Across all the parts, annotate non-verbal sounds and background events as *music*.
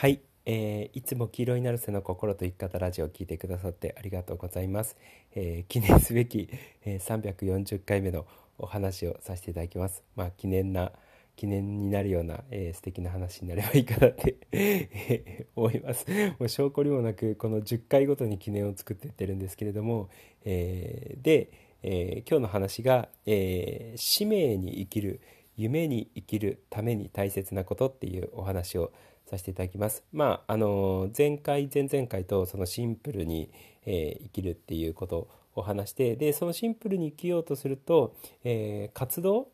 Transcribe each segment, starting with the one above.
はい、えー、いつも黄色いナルセの心と生き方ラジオを聞いてくださってありがとうございます。えー、記念すべき、えー、340回目のお話をさせていただきます。まあ記念な記念になるような、えー、素敵な話になればいいかなってえ思います。もう証拠にもなくこの10回ごとに記念を作っていってるんですけれども、えー、で、えー、今日の話が、え使命に生きる夢に生きるために大切なことっていうお話をさせていただきます。まあ、あの前回前々回とそのシンプルに、えー、生きるっていうことを話してでそのシンプルに生きようとすると、えー、活動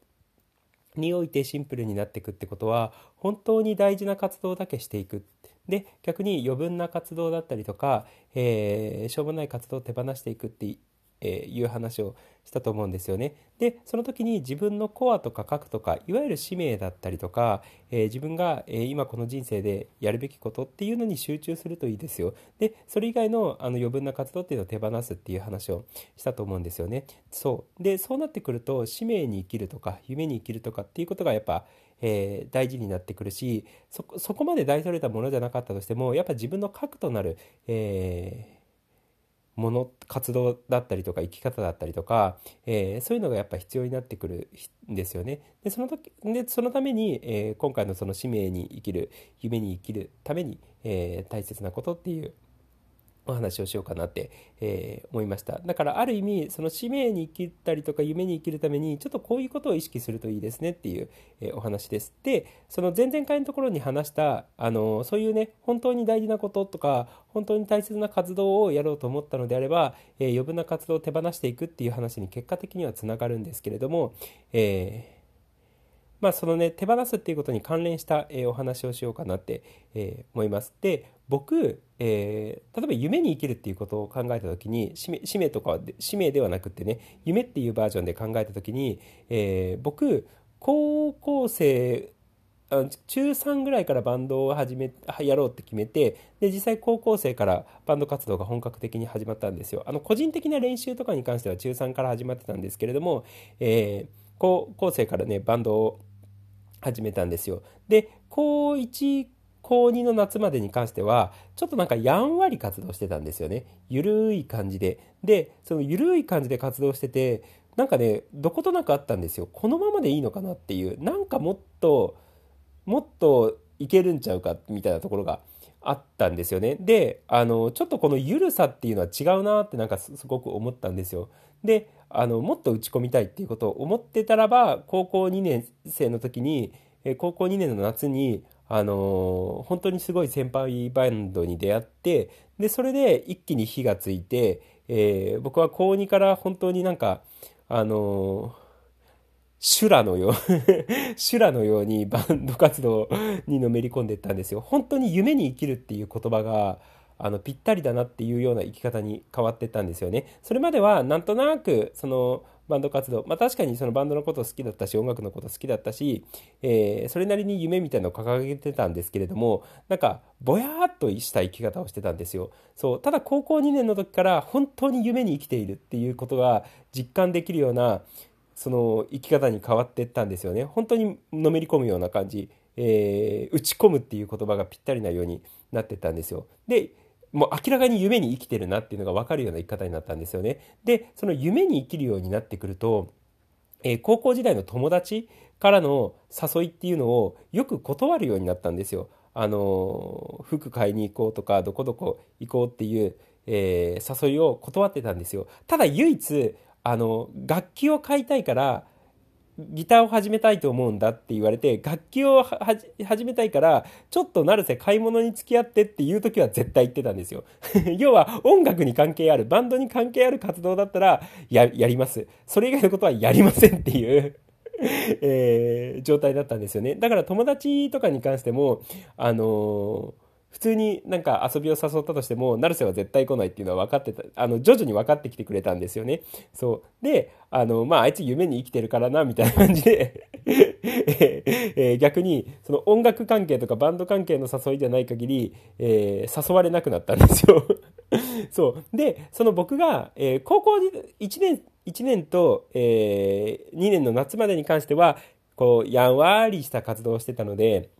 においてシンプルになっていくってことは本当に大事な活動だけしていくで逆に余分な活動だったりとか、えー、しょうもない活動を手放していくってえいう話をしたと思うんですよね。でその時に自分のコアとか核とかいわゆる使命だったりとか、えー、自分が、えー、今この人生でやるべきことっていうのに集中するといいですよ。でそれ以外のあの余分な活動っていうのを手放すっていう話をしたと思うんですよね。そうでそうなってくると使命に生きるとか夢に生きるとかっていうことがやっぱえー、大事になってくるしそこまで大それたものじゃなかったとしてもやっぱ自分の核となる、えーもの活動だったりとか生き方だったりとか、えー、そういうのがやっぱ必要になってくるんですよね。でその時でそのために、えー、今回のその使命に生きる夢に生きるために、えー、大切なことっていうお話をしようかなって、えー、思いました。だからある意味その使命に生きたりとか夢に生きるためにちょっとこういうことを意識するといいですねっていう、えー、お話です。でその前々回のところに話したあのそういうね本当に大事なこととか本当に大切な活動をやろうと思ったのであれば、え、余分な活動を手放していくっていう話に結果的にはつながるんですけれども、えーまあ、そのね手放すっていうことに関連した、えー、お話をしようかなって、えー、思います。で僕、えー、例えば夢に生きるっていうことを考えた時に使命とか使命ではなくってね夢っていうバージョンで考えた時に、え僕高校生中3ぐらいからバンドを始めやろうって決めてで実際高校生からバンド活動が本格的に始まったんですよあの個人的な練習とかに関しては中3から始まってたんですけれども、えー、高校生からねバンドを始めたんですよ。で、高1、高2の夏までに関しては、ちょっとなんかやんわり活動してたんですよね。ゆるい感じで。で、そのゆるい感じで活動してて、なんかね、どことなくあったんですよ。このままでいいのかなっていう、なんかもっと、もっといけるんちゃうかみたいなところがあったんですよね。で、あの、ちょっとこのゆるさっていうのは違うなってなんかすごく思ったんですよ。で、あの、もっと打ち込みたいっていうことを思ってたらば、高校2年生の時に、え高校2年の夏に、あの本当にすごい先輩バンドに出会って、で、それで一気に火がついて、えー、僕は高2から本当になんか、あの修羅のよう *laughs* 修羅のようにバンド活動にのめり込んでいったんですよ。本当に夢に生きるっていう言葉が、あのぴったりだなっていうような生き方に変わってったんですよね。それまではなんとなくそのバンド活動、まあ、確かにそのバンドのこと好きだったし音楽のこと好きだったし、えー、それなりに夢みたいなのを掲げてたんですけれどもなんかぼやーっとした生き方をしてたんですよそうただ高校2年の時から本当に夢に生きているっていうことが実感できるようなその生き方に変わっていったんですよね本当にのめり込むような感じ、えー、打ち込むっていう言葉がぴったりなようになってったんですよでもう明らかに夢に生きてるなっていうのが分かるような生き方になったんですよね。で、その夢に生きるようになってくると、えー、高校時代の友達からの誘いっていうのをよく断るようになったんですよ。あの服買いに行こうとかどこどこ行こうっていう、えー、誘いを断ってたんですよ。ただ唯一あの楽器を買いたいからギターを始めたいと思うんだって言われて、楽器を始めたいから、ちょっと成瀬買い物に付き合ってっていう時は絶対言ってたんですよ。*laughs* 要は音楽に関係ある、バンドに関係ある活動だったら、や、ります。それ以外のことはやりませんっていう *laughs* えー、状態だったんですよね。だから友達とかに関しても、あのー普通になんか遊びを誘ったとしても、成瀬は絶対来ないっていうのは分かってた、あの、徐々に分かってきてくれたんですよね。そう。で、あの、まあ、あいつ夢に生きてるからな、みたいな感じで *laughs* えー、逆に、その音楽関係とかバンド関係の誘いじゃない限り、えー、誘われなくなったんですよ *laughs* そう。で、その僕が、えー、高校1年、1年と、えー、2年の夏までに関しては、こう、やんわりした活動をしてたので、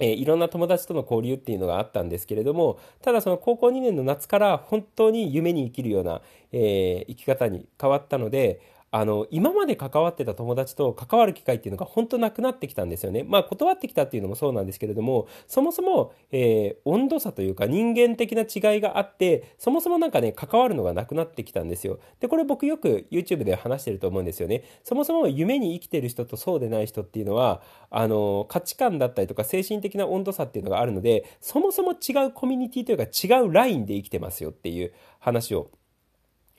えー、いろんな友達との交流っていうのがあったんですけれどもただその高校2年の夏から本当に夢に生きるような、えー、生き方に変わったのであの今まで関わってた友達と関わる機会っていうのが本当なくなってきたんですよね。まあ断ってきたっていうのもそうなんですけれどもそもそも、えー、温度差というか人間的な違いがあってそもそもなんかね関わるのがなくなってきたんですよ。でこれ僕よく YouTube で話してると思うんですよね。そもそも夢に生きてる人とそうでない人っていうのはあの価値観だったりとか精神的な温度差っていうのがあるのでそもそも違うコミュニティというか違うラインで生きてますよっていう話を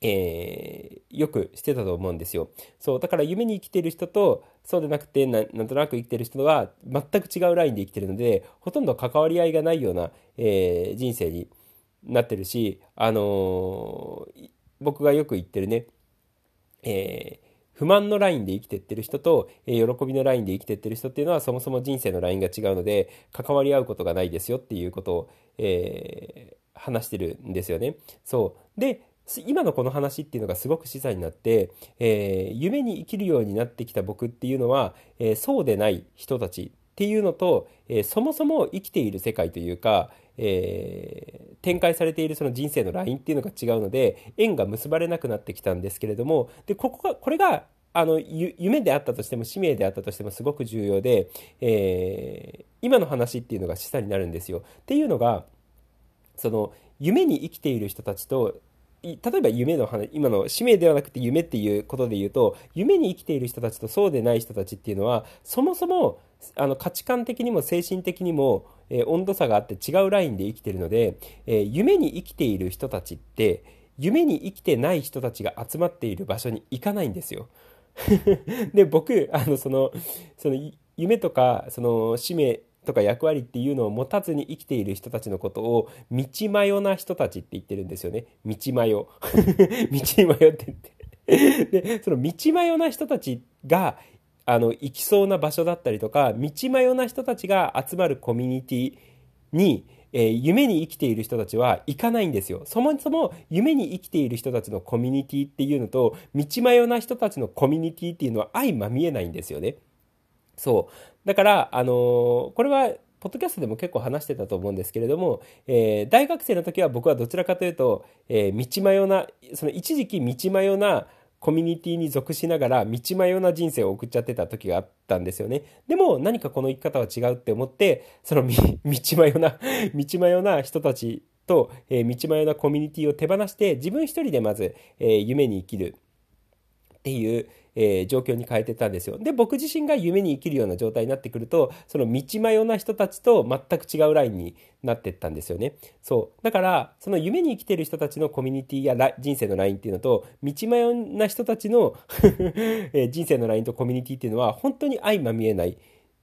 えー、よくしてたと思うんですよ。そうだから夢に生きてる人とそうでなくてなんとなく生きてる人は全く違うラインで生きてるのでほとんど関わり合いがないような、えー、人生になってるし、あのー、僕がよく言ってるね、え不満のラインで生きてってる人と、え、喜びのラインで生きてってる人っていうのはそもそも人生のラインが違うので関わり合うことがないですよっていうことを、えー、話してるんですよね。そうで今のこの話っていうのがすごく示唆になって、えー、夢に生きるようになってきた僕っていうのは、えー、そうでない人たちっていうのと、えー、そもそも生きている世界というか、え展開されているその人生のラインっていうのが違うので縁が結ばれなくなってきたんですけれどもでここがこれがあの夢であったとしても使命であったとしてもすごく重要で、え今の話っていうのが示唆になるんですよ。っていうのがその夢に生きている人たちと例えば夢の話今の使命ではなくて夢っていうことで言うと夢に生きている人たちとそうでない人たちっていうのはそもそもあの価値観的にも精神的にも、えー、温度差があって違うラインで生きてるので、えー、夢に生きている人たちって夢に生きてない人たちが集まっている場所に行かないんですよ。*laughs* で僕あのそのその夢とかその使命とか役割っていうのを持たずに生きている人たちのことを道迷な人たちって言ってるんですよね道迷 *laughs* 道迷ってってでその道迷な人たちがあの行きそうな場所だったりとか道迷な人たちが集まるコミュニティにえー、夢に生きている人たちは行かないんですよ。そもそも夢に生きている人たちのコミュニティっていうのと、道迷な人たちのコミュニティっていうのは相まみえないんですよね。そう。だから、あのー、これは、ポッドキャストでも結構話してたと思うんですけれども、えー、大学生の時は僕はどちらかというと、えー、道迷な、その一時期道迷なコミュニティに属しながら道迷な人生を送っちゃってた時があったんですよね。でも何かこの生き方は違うって思って、その *laughs* 道迷な、*laughs* 道迷な人たちと、えー、道迷なコミュニティを手放して自分一人でまず、えー、夢に生きるっていう、えー、状況に変えてたんですよ。で、僕自身が夢に生きるような状態になってくると、その道迷な人たちと全く違うラインになってったんですよね。そう。だから、その夢に生きてる人たちのコミュニティや人生のラインっていうのと、道迷な人たちの *laughs* え人生のラインとコミュニティっていうのは、本当に相まみえない。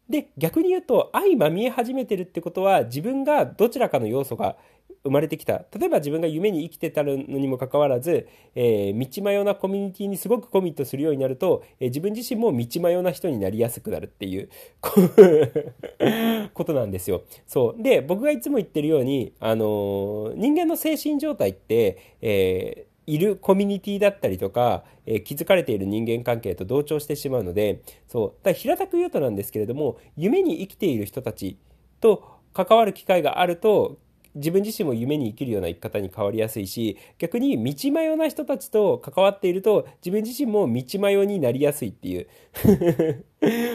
で、逆に言うと、相まみえ始めてるってことは、自分がどちらかの要素が生まれてきた。例えば自分が夢に生きてたのにもかかわらず、えー、道迷なコミュニティにすごくコミットするようになると、えー、自分自身も道迷な人になりやすくなるっていう *laughs* ことなんですよ。そう。で僕がいつも言ってるように、あのー、人間の精神状態って、えーいるコミュニティだったりとか、えー、気づかれている人間関係と同調してしまうのでそう。だ平たく言うとなんですけれども夢に生きている人たちと関わる機会があると自分自身も夢に生きるような生き方に変わりやすいし逆に道迷な人たちと関わっていると自分自身も道迷になりやすいっていう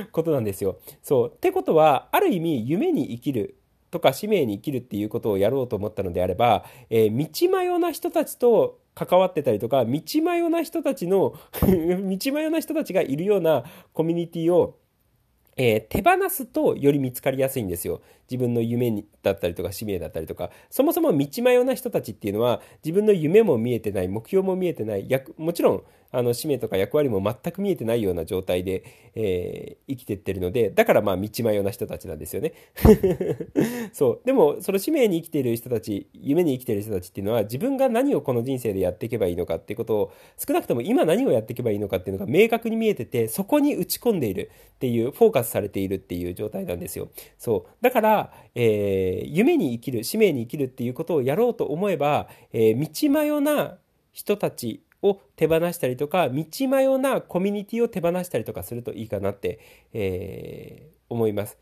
*laughs* ことなんですよ。そうってことはある意味夢に生きるとか使命に生きるっていうことをやろうと思ったのであれば、えー、道迷な人たちと関わってたりとか道迷な人たちの *laughs* 道迷な人たちがいるようなコミュニティをえー、手放すとより見つかりやすいんですよ。自分の夢だったりとか使命だったりとか。そもそも道迷うな人たちっていうのは自分の夢も見えてない、目標も見えてない、もちろんあの使命とか役割も全く見えてないような状態で、えー、生きてってるのでだからまあ道迷うな人たちなんですよね。*laughs* そう。でもその使命に生きている人たち夢に生きている人たちっていうのは自分が何をこの人生でやっていけばいいのかっていうことを少なくとも今何をやっていけばいいのかっていうのが明確に見えててそこに打ち込んでいるっていうフォーカスされているっていう状態なんですよ。そう。だから、えー、夢に生きる使命に生きるっていうことをやろうと思えば、えー、道迷な人たちを手放したりとか道迷なコミュニティを手放したりとかするといいかなって、えー、思います。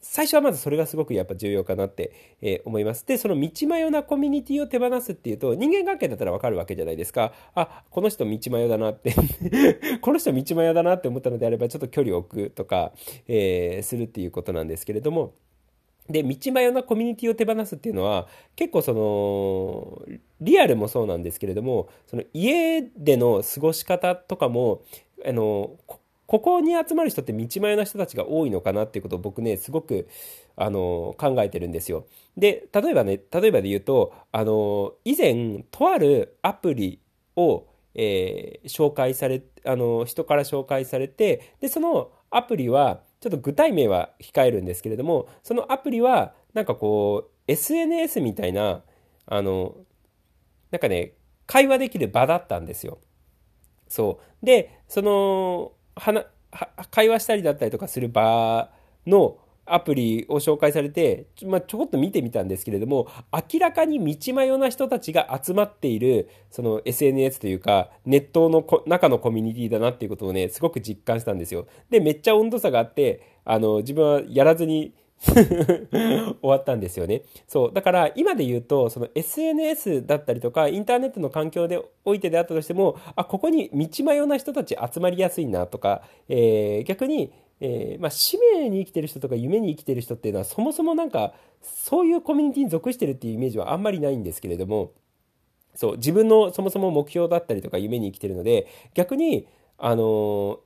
最初はまずそれがすごくやっぱ重要かなって、え思います。で、その道迷なコミュニティを手放すっていうと、人間関係だったらわかるわけじゃないですか。あ、この人道迷だなって *laughs* この人道迷だなって思ったのであれば、ちょっと距離を置くとか、えー、するっていうことなんですけれども、で、道迷なコミュニティを手放すっていうのは、結構その、リアルもそうなんですけれども、その家での過ごし方とかも、あの、ここに集まる人って道迷な人たちが多いのかなっていうことを僕ね、すごく、あの、考えてるんですよ。で、例えばね、例えばで言うと、あの、以前、とあるアプリを、えー、紹介され、あの、人から紹介されて、で、そのアプリは、ちょっと具体名は控えるんですけれども、そのアプリは、なんかこう、SNS みたいな、あの、なんかね、会話できる場だったんですよ。そう。で、その、は会話したりだったりとかする場のアプリを紹介されて、まあ、ちょこっと見てみたんですけれども、明らかに道迷な人たちが集まっている、その SNS というか、ネットの中のコミュニティだなっていうことをね、すごく実感したんですよ。で、めっちゃ温度差があって、あの、自分はやらずに *laughs* 終わったんですよね。そう。だから今で言うと、その SNS だったりとか、インターネットの環境でおいてであったとしても、あ、ここに道迷うな人たち集まりやすいなとか、えー、逆に、えー、まあ、使命に生きてる人とか夢に生きてる人っていうのはそもそもなんかそういうコミュニティに属してるっていうイメージはあんまりないんですけれどもそう自分のそもそも目標だったりとか夢に生きてるので逆にあの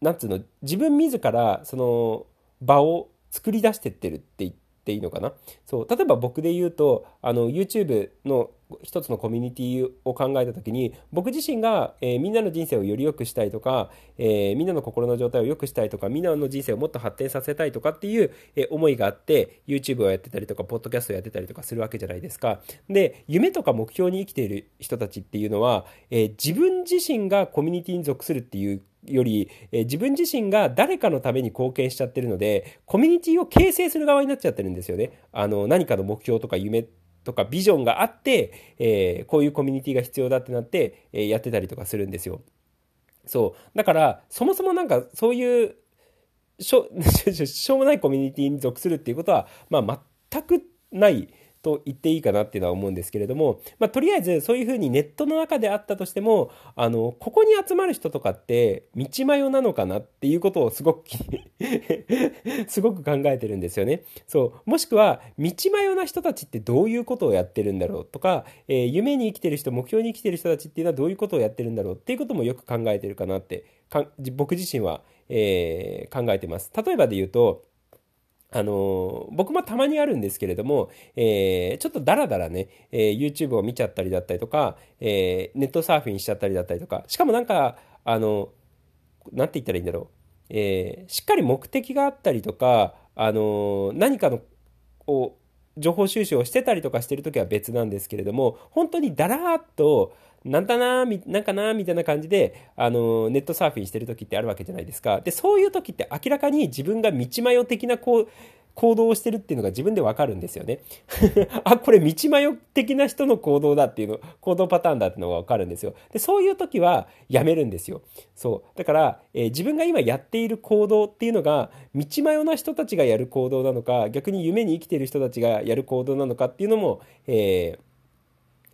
なんつうの自分自らその場を作り出してってるって言っていいのかな？そう。例えば僕で言うとあの YouTube の一つのコミュニティを考えた時に僕自身が、えー、みんなの人生をより良くしたいとか、えー、みんなの心の状態を良くしたいとかみんなの人生をもっと発展させたいとかっていう、えー、思いがあって YouTube をやってたりとかポッドキャストをやってたりとかするわけじゃないですか。で夢とか目標に生きている人たちっていうのは、え自分自身がコミュニティに属するっていうより、え、自分自身が誰かのために貢献しちゃってるので、コミュニティを形成する側になっちゃってるんですよね。あの、何かの目標とか夢とかビジョンがあって、えー、こういうコミュニティが必要だってなって、えー、やってたりとかするんですよ。そう。だから、そもそもなんかそういう *laughs* しょ、しょうもないコミュニティに属するっていうことは、まあ全くないと言っていいかなっていうのは思うんですけれども、まあ、とりあえずそういうふうにネットの中であったとしてもあのここに集まる人とかって道迷なのかなっていうことをすごく *laughs* すごく考えてるんですよね。そうもしくは道迷な人たちってどういうことをやってるんだろうとか、えー、夢に生きてる人目標に生きてる人たちっていうのはどういうことをやってるんだろうっていうこともよく考えてるかなって僕自身は、えー、考えてます。例えばで言うとあの僕もたまにあるんですけれども、えー、ちょっとダラダラね、えー、YouTube を見ちゃったりだったりとか、えー、ネットサーフィンしちゃったりだったりとか、しかもなんか、あの、なんて言ったらいいんだろう。えー、しっかり目的があったりとか、あの何かの、を、情報収集をしてたりとかしてるときは別なんですけれども、本当にだらーっと、なんだななんかなみたいな感じで、あの、ネットサーフィンしてる時ってあるわけじゃないですか。で、そういう時って明らかに自分が道迷的なこう、行動をしてるっていうのが自分でわかるんですよね。*laughs* あ、これ道迷的な人の行動だっていうの、行動パターンだっていうのがわかるんですよ。で、そういう時はやめるんですよ。そう。だから、えー、自分が今やっている行動っていうのが、道迷な人たちがやる行動なのか、逆に夢に生きている人たちがやる行動なのかっていうのも、えー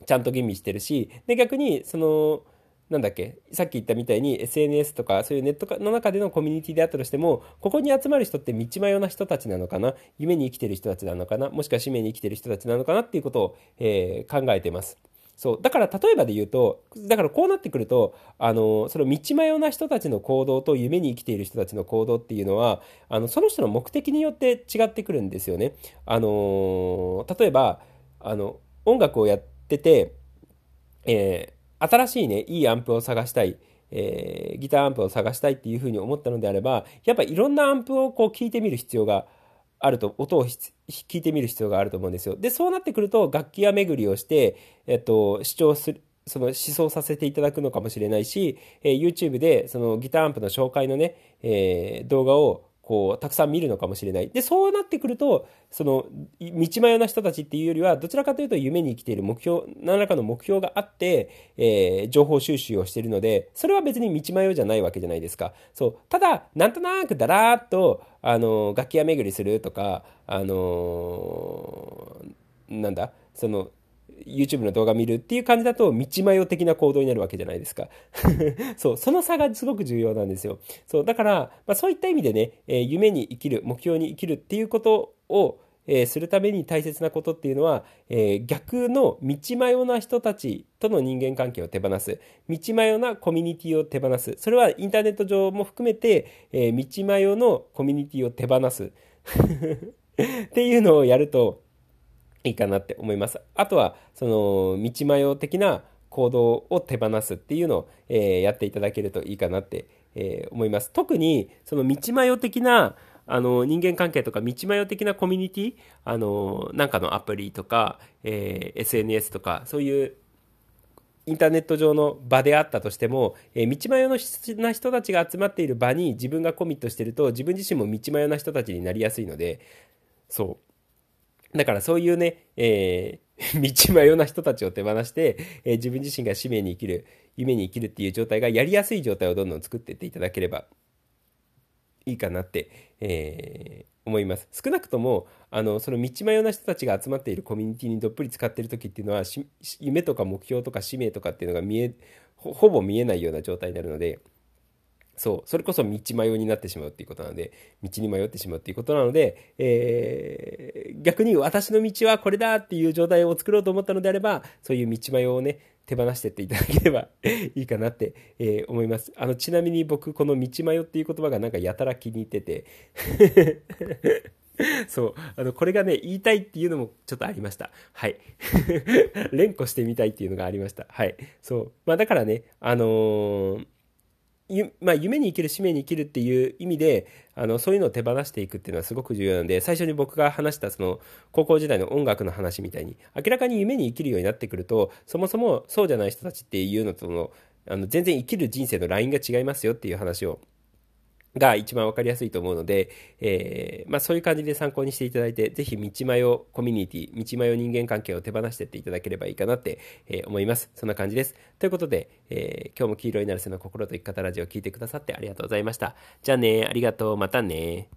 ちゃんと吟味してるし、で、逆に、その、なんだっけ、さっき言ったみたいに SNS とかそういうネットの中でのコミュニティであったとしても、ここに集まる人って道迷な人たちなのかな？夢に生きてる人たちなのかな？もしくは使命に生きてる人たちなのかなっていうことを、えー、考えてます。そう。だから例えばで言うと、だからこうなってくると、あの、その道迷な人たちの行動と夢に生きている人たちの行動っていうのは、あの、その人の目的によって違ってくるんですよね。あの、例えば、あの、音楽をやってってて、えー、新しいね、いいアンプを探したい。えー、ギターアンプを探したいっていうふうに思ったのであれば、やっぱいろんなアンプをこう聞いてみる必要があると、音を聞いてみる必要があると思うんですよ。で、そうなってくると、楽器屋巡りをして、えっと、主張する、その思想させていただくのかもしれないし、えー、YouTube でそのギターアンプの紹介のね、えー、動画をこう、たくさん見るのかもしれない。で、そうなってくると、その、道迷な人たちっていうよりは、どちらかというと夢に生きている目標、何らかの目標があって、えー、情報収集をしているので、それは別に道迷いじゃないわけじゃないですか。そう。ただ、なんとなくだらーっと、あの、楽器屋巡りするとか、あのー、なんだ、その、YouTube の動画見るっていう感じだと道迷い的な行動になるわけじゃないですか。*laughs* そう、その差がすごく重要なんですよ。そう、だから、まあ、そういった意味でね、えー、夢に生きる、目標に生きるっていうことを、えー、するために大切なことっていうのは、えー、逆の道迷な人たちとの人間関係を手放す。道迷なコミュニティを手放す。それはインターネット上も含めて、えー、道迷のコミュニティを手放す。*laughs* っていうのをやると、いいかなって思います。あとは、その、道迷的な行動を手放すっていうのを、えー、やっていただけるといいかなって、えー、思います。特に、その道迷的な、あの、人間関係とか、道迷的なコミュニティ、あの、なんかのアプリとか、えー、SNS とか、そういうインターネット上の場であったとしても、えー、道迷のな人たちが集まっている場に自分がコミットしてると、自分自身も道迷な人たちになりやすいので、そう。だからそういうね、えー、*laughs* 道迷な人たちを手放して、えー、自分自身が使命に生きる、夢に生きるっていう状態がやりやすい状態をどんどん作っていっていただければいいかなって、えー、思います。少なくとも、あの、その道迷な人たちが集まっているコミュニティにどっぷり使ってる時っていうのは、夢とか目標とか使命とかっていうのが見え、ほぼ見えないような状態になるので、そう、それこそ道迷いになってしまうっていうことなので、道に迷ってしまうっていうことなので、えー、逆に私の道はこれだっていう状態を作ろうと思ったのであれば、そういう道迷いをね、手放してっていただければ *laughs* いいかなって、えー、思います。あの、ちなみに僕、この道迷っていう言葉がなんかやたら気に入ってて *laughs* そう。あの、これがね、言いたいっていうのもちょっとありました。はい。*laughs* 連呼してみたいっていうのがありました。はい。そう。まあだからね、あのーまあ、夢に生きる使命に生きるっていう意味であのそういうのを手放していくっていうのはすごく重要なんで最初に僕が話したその高校時代の音楽の話みたいに明らかに夢に生きるようになってくるとそもそもそうじゃない人たちっていうのとのあの全然生きる人生のラインが違いますよっていう話をが一番わかりやすいと思うので、えー、まあ、そういう感じで参考にしていただいて、ぜひ道迷コミュニティ、道迷人間関係を手放していっていただければいいかなって、えー、思います。そんな感じです。ということで、えー、今日も黄色いなるせの心と生き方ラジオを聴いてくださってありがとうございました。じゃあね、ありがとう、またね。